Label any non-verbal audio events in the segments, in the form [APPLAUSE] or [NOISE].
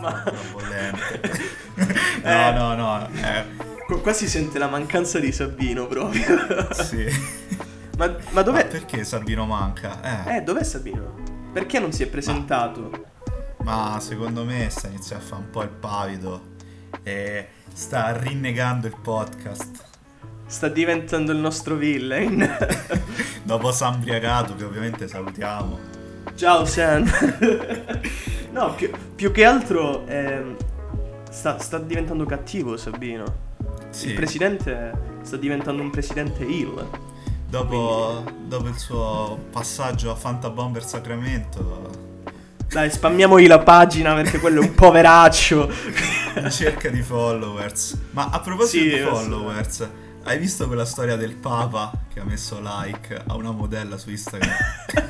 Ma... [LAUGHS] no, Eh. no, no. eh, Qua si sente la mancanza di Sabino proprio. [LAUGHS] sì. ma, ma Ma dov'è? perché Sabino manca? Eh, Eh, dov'è Sabino? Perché non si è presentato? ma secondo me sta iniziando a fare un po' il pavido e sta rinnegando il podcast. Sta diventando il nostro villain. [LAUGHS] Dopo Sambriagato, che ovviamente salutiamo. Ciao Sam. no, più, più che altro ehm, sta, sta diventando cattivo Sabino. Sì. Il presidente sta diventando un presidente ill. Dopo, dopo il suo passaggio a Fanta Bomber Sacramento, Dai, spammiamogli la pagina perché quello è un poveraccio. in cerca di followers. Ma a proposito Sì, di lo so. followers, hai visto quella storia del Papa che ha messo like a una modella su Instagram? [LAUGHS]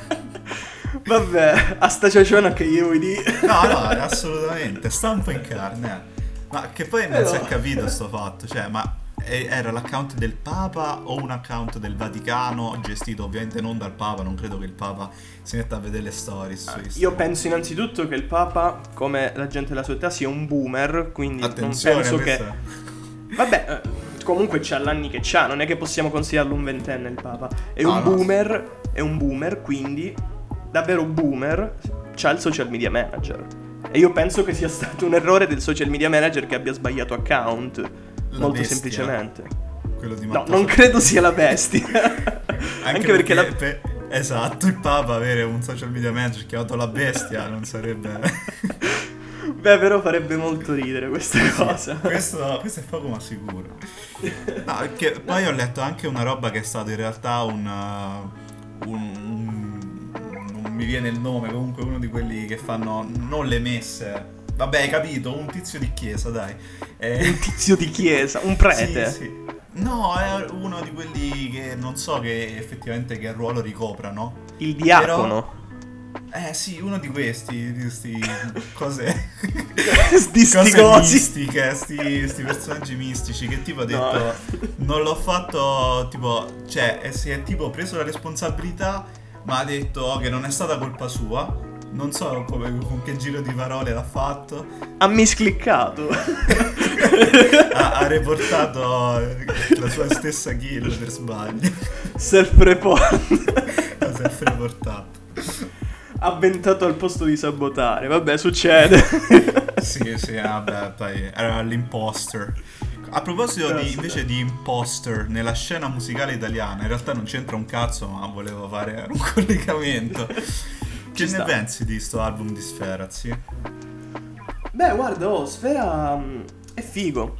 Vabbè, a sta ciaciona che io vuoi dire. No, no, assolutamente, sta un po' in carne. eh. Ma che poi non Eh, si è no. capito sto fatto, cioè, ma e- era l'account del Papa o un account del Vaticano gestito ovviamente non dal Papa, non credo che il Papa si metta a vedere le stories su Instagram. Io penso innanzitutto che il Papa, come la gente della sua età, sia un boomer, quindi Attenzione, non penso che... Vabbè, eh, comunque c'ha l'anni che c'ha, non è che possiamo considerarlo un ventenne il Papa. È No, un no. boomer, è un boomer, quindi davvero boomer, c'ha il social media manager. E io penso che sia stato un errore del social media manager che abbia sbagliato account. La molto bestia. semplicemente. quello di No, Matteo non Salvini. credo sia la bestia. [LAUGHS] Anche, perché, la... pe- esatto, il Papa avere un social media manager chiamato la bestia non sarebbe... [LAUGHS] [LAUGHS] Beh, però farebbe molto ridere questa cosa. questo, questo è poco ma sicuro. No, perché poi ho letto anche una roba che è stata in realtà un, uh, un- non mi viene il nome, comunque uno di quelli che fanno non le messe. Vabbè, hai capito, un tizio di chiesa, dai. Eh, [LAUGHS] Un tizio di chiesa, un prete. Sì, sì. No, è uno di quelli che non so che effettivamente che ruolo ricoprano. Il diacono. Eh sì, uno di questi, di questi [LAUGHS] cose, sti cose cosi. mistiche, sti, sti personaggi mistici che tipo ha detto No. non l'ho fatto tipo, cioè si è tipo preso la responsabilità ma ha detto che non è stata colpa sua. Non so come, con che giro di parole l'ha fatto. Ha miscliccato. [LAUGHS] Ha, ha reportato la sua stessa kill per sbaglio. Self-report. Ha sempre reportato. Avventato al posto di sabotare. Vabbè, succede. Sì, sì, vabbè, poi era l'imposter. A proposito di, invece di imposter nella scena musicale italiana, in realtà non c'entra un cazzo, ma volevo fare un [LAUGHS] collegamento. Che ne pensi di sto album di Sfera, sì? Beh, guarda, oh, Sfera mm, è figo.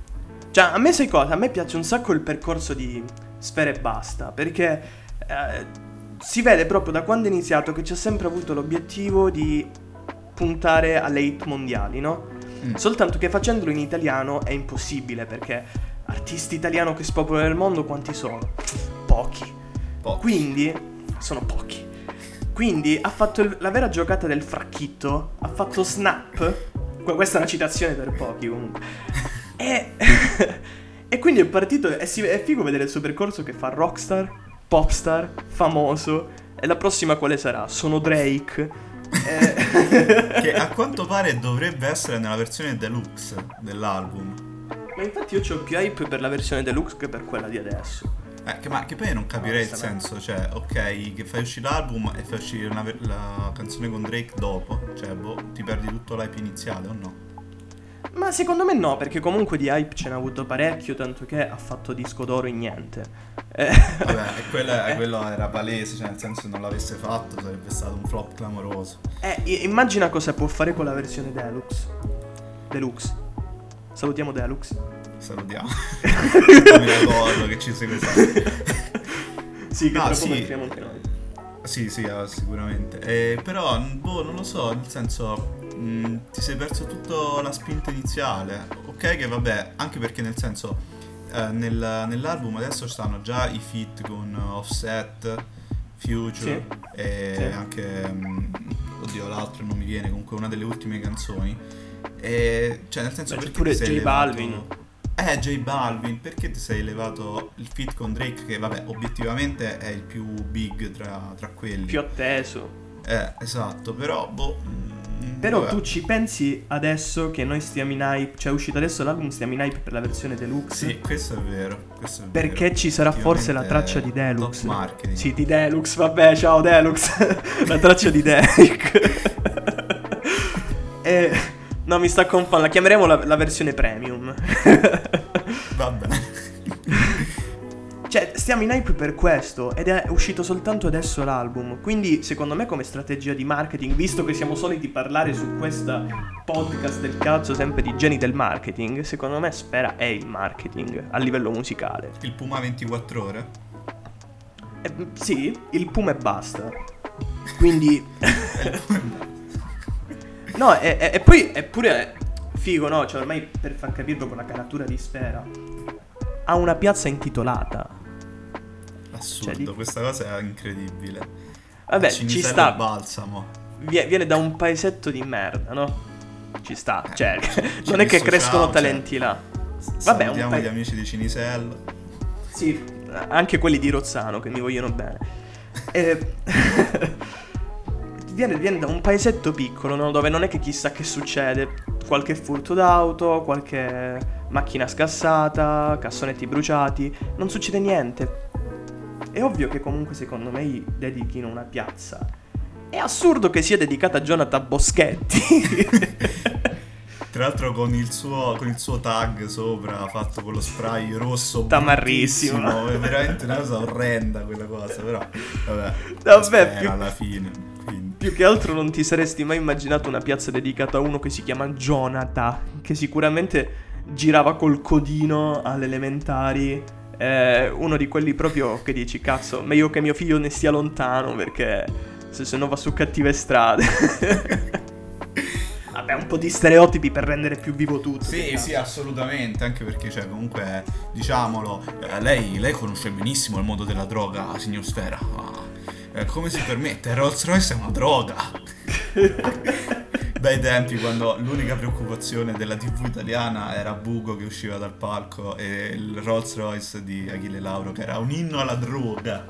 Cioè, a me sai cosa? A me piace un sacco il percorso di Sfera e basta, perché eh, si vede proprio da quando è iniziato che c'ha sempre avuto l'obiettivo di puntare alle hit mondiali, no? Mm. Soltanto che facendolo in italiano è impossibile, perché artisti italiano che spopolano nel mondo quanti sono? Pochi. Pochi. Quindi, sono pochi. Quindi ha fatto il- la vera giocata del fracchitto, ha fatto snap. Que- Questa è una citazione per pochi comunque. [LAUGHS] E, [LAUGHS] e quindi è partito, si- è figo vedere il suo percorso che fa rockstar, popstar, famoso. E la prossima quale sarà? Sono Drake. Eh, Che a quanto pare dovrebbe essere nella versione deluxe dell'album. Ma infatti io ho più hype per la versione deluxe che per quella di adesso. Eh, che- ma che poi non capirei il Onestamente. senso, cioè, ok, che fai uscire l'album e fai uscire una la canzone con Drake dopo, cioè, boh, ti perdi tutto l'hype iniziale o no? Ma secondo me no, perché comunque di hype ce n'ha avuto parecchio, tanto che ha fatto disco d'oro in niente. Eh, Vabbè, e quello, quello era palese, cioè nel senso se non l'avesse fatto sarebbe stato un flop clamoroso. eh, immagina cosa può fare con la versione deluxe. Deluxe. Salutiamo Deluxe. Salutiamo. non [LAUGHS] mi ricordo che ci segue sempre. Sì, che No, sì. anche noi. Sì, sì, ah, sicuramente. Eh, però, boh, non lo so, nel senso, mh, ti sei perso tutta la spinta iniziale. Ok, che vabbè, anche perché nel senso, eh, nel- nell'album adesso stanno già i feat con Offset, Future Sì. e Sì. anche, mh, oddio, l'altro non mi viene, comunque una delle ultime canzoni. E, cioè, nel senso, Beh, c'è perché pure ti sei J levato- Balvin. Eh, J Balvin, perché ti sei levato il feat con Drake, che vabbè, obiettivamente è il più big tra, tra quelli. Più atteso. Eh, esatto, però, boh, mm, Mm, Però vabbè. tu ci pensi adesso che noi stiamo in hype, cioè è uscito adesso l'album, stiamo in hype per la versione deluxe? Sì, questo è vero. Questo è Perché vero. ci sarà forse la traccia di Deluxe. Top marketing. Sì, di Deluxe, vabbè, ciao Deluxe. [LAUGHS] la traccia di Derek. [LAUGHS] e... No, mi sta confondendo, la chiameremo la, la versione premium. [LAUGHS] Va bene. Cioè, stiamo in hype per questo ed è uscito soltanto adesso l'album. Quindi, secondo me, come strategia di marketing, visto che siamo soliti parlare su questa podcast del cazzo sempre di geni del marketing, secondo me Sfera è il marketing a livello musicale. Il Puma 24 ore? Eh, sì, il Puma e basta. Quindi... [LAUGHS] no, e, e- e poi è pure figo, no? Cioè, ormai per far capire proprio la caratura di Sfera. Ha una piazza intitolata. Assurdo, Cioè, di- questa cosa è incredibile. Vabbè, ci sta. Balsamo. Vie- viene da un paesetto di merda, no? Ci sta, Eh, cioè, ci- ci [LAUGHS] non è che crescono cioè. talenti là. Vabbè, un pa- gli amici di Cinisello. Sì, anche quelli di Rozzano che mi vogliono bene. [LAUGHS] E- [LAUGHS] viene, viene da un paesetto piccolo, no? Dove non è che chissà che succede. Qualche furto d'auto, qualche macchina scassata, cassonetti bruciati. Non succede niente. È ovvio che comunque secondo me dedichino una piazza. È assurdo che sia dedicata a Jonathan Boschetti. [LAUGHS] Tra l'altro con il, suo, con il suo tag sopra fatto con lo spray rosso Tamarrissimo. È veramente una cosa orrenda quella cosa, però vabbè. Vabbè, più- alla fine. Più che altro non ti saresti mai immaginato una piazza dedicata a uno che si chiama Jonathan, che sicuramente girava col codino alle elementari. eh, uno di quelli proprio che dici, cazzo, meglio che mio figlio ne stia lontano perché se, se no va su cattive strade. [LAUGHS] Vabbè, un po' di stereotipi per rendere più vivo tutto. Sì, cazzo. sì, assolutamente, anche perché, cioè, comunque, diciamolo, eh, lei, lei conosce benissimo il mondo della droga, signor Sfera. Eh, come si permette? Rolls Royce è una droga. Dai tempi quando l'unica preoccupazione della TV italiana era Bugo che usciva dal palco e il Rolls Royce di Achille Lauro che era un inno alla droga.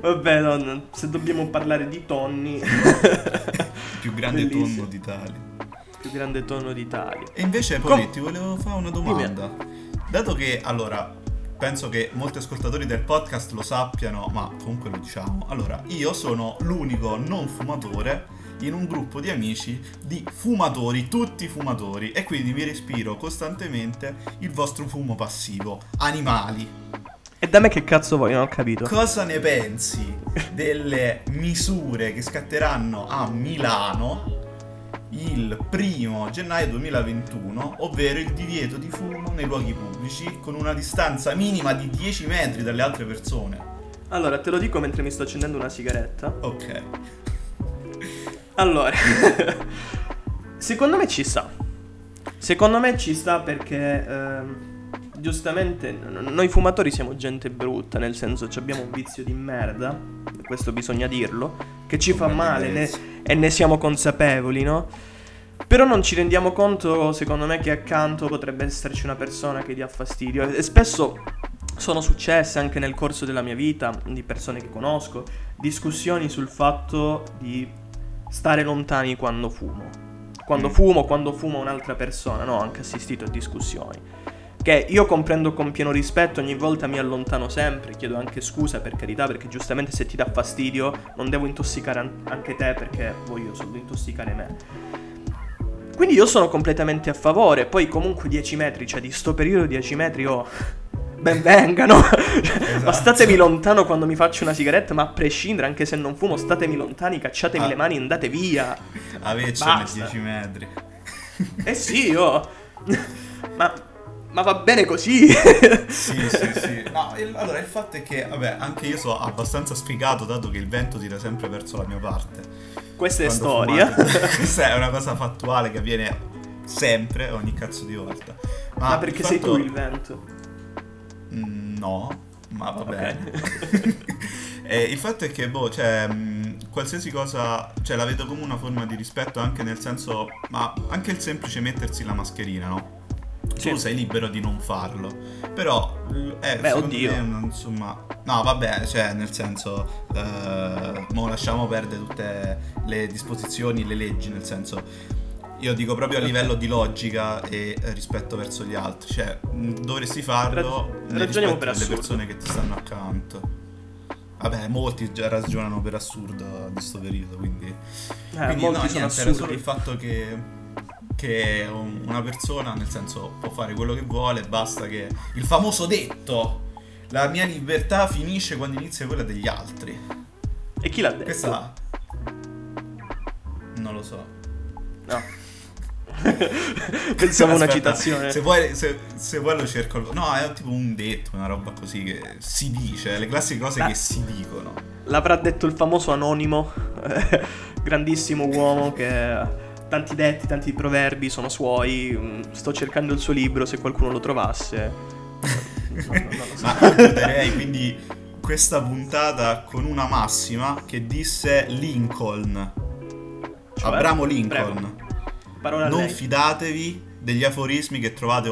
Vabbè, no, se dobbiamo parlare di tonni, Il più grande Bellissimo. tonno d'Italia. più grande tonno d'Italia. E invece Com- poi ti volevo fare una domanda. Dato che allora penso che molti ascoltatori del podcast lo sappiano, ma comunque lo diciamo. Allora, io sono l'unico non fumatore in un gruppo di amici di fumatori, tutti fumatori, e quindi mi respiro costantemente il vostro fumo passivo, animali. E da me che cazzo vuoi? Non ho capito. Cosa ne pensi delle misure che scatteranno a Milano il primo gennaio 2021, ovvero il divieto di fumo nei luoghi pubblici con una distanza minima di 10 metri dalle altre persone? Allora, te lo dico mentre mi sto accendendo una sigaretta. Ok. Allora, [LAUGHS] secondo me ci sta. Secondo me ci sta perché ehm, giustamente noi fumatori siamo gente brutta, nel senso ci abbiamo un vizio di merda, questo bisogna dirlo, che ci fa Come male ne- e ne siamo consapevoli, no? Però non ci rendiamo conto, secondo me, che accanto potrebbe esserci una persona che dia fastidio. E spesso sono successe anche nel corso della mia vita, di persone che conosco, discussioni sul fatto di stare lontani quando fumo. Quando Mm. fumo, quando fuma un'altra persona, no? Ho anche assistito a discussioni. Che io comprendo con pieno rispetto, ogni volta mi allontano sempre, chiedo anche scusa per carità, perché giustamente se ti dà fastidio non devo intossicare an- anche te perché voglio solo intossicare me. Quindi io sono completamente a favore, poi comunque 10 metri, cioè di sto periodo 10 metri, oh, ben vengano. [LAUGHS] ma statemi lontano quando mi faccio una sigaretta, ma a prescindere, anche se non fumo, statemi lontani, cacciatemi Ah. le mani e andate via. Basta. 10 metri. Eh sì, oh. [LAUGHS] ma, ma va bene così. Sì, sì, sì. [LAUGHS] No, il- allora il fatto è che, vabbè, anche io sono abbastanza sfigato dato che il vento tira sempre verso la mia parte. Questa è storia. fumate. [LAUGHS] Questa è una cosa fattuale che avviene sempre, ogni cazzo di volta. Ma, Ma perché il sei fatto- tu il vento? Mm, No, ma va Ok. bene. [LAUGHS] Il fatto è che, boh, cioè, mh, qualsiasi cosa, cioè, la vedo come una forma di rispetto anche nel senso, ma anche il semplice mettersi la mascherina, no? Sì, tu sei libero di non farlo. Però, eh, Beh, secondo oddio. me, insomma, no, vabbè, cioè, nel senso, eh, mo lasciamo perdere tutte le disposizioni, le leggi, nel senso, io dico proprio a livello di logica e rispetto verso gli altri, cioè, mh, dovresti farlo ragioniamo rispetto per assurdo. persone che ti stanno accanto. Vabbè, molti già ragionano per assurdo di questo periodo, quindi... Eh, Quindi molti no, sono niente, era solo assurdi. il fatto che, che un- una persona, nel senso, può fare quello che vuole, basta che... Il famoso detto, la mia libertà finisce quando inizia quella degli altri. E chi l'ha detto? Questa... Non lo so. No. [LAUGHS] Pensavo a una citazione. Se vuoi, se, se vuoi lo cerco... No, è tipo un detto, una roba così che si dice, le classiche cose Beh. che si dicono. L'avrà detto il famoso anonimo, [LAUGHS] grandissimo uomo che tanti detti, tanti proverbi sono suoi. Mm, Sto cercando il suo libro, se qualcuno lo trovasse. No, no, so. Ma chiuderei quindi questa puntata con una massima che disse Lincoln. Cioè? Abramo Lincoln. Non lei. fidatevi degli aforismi che trovate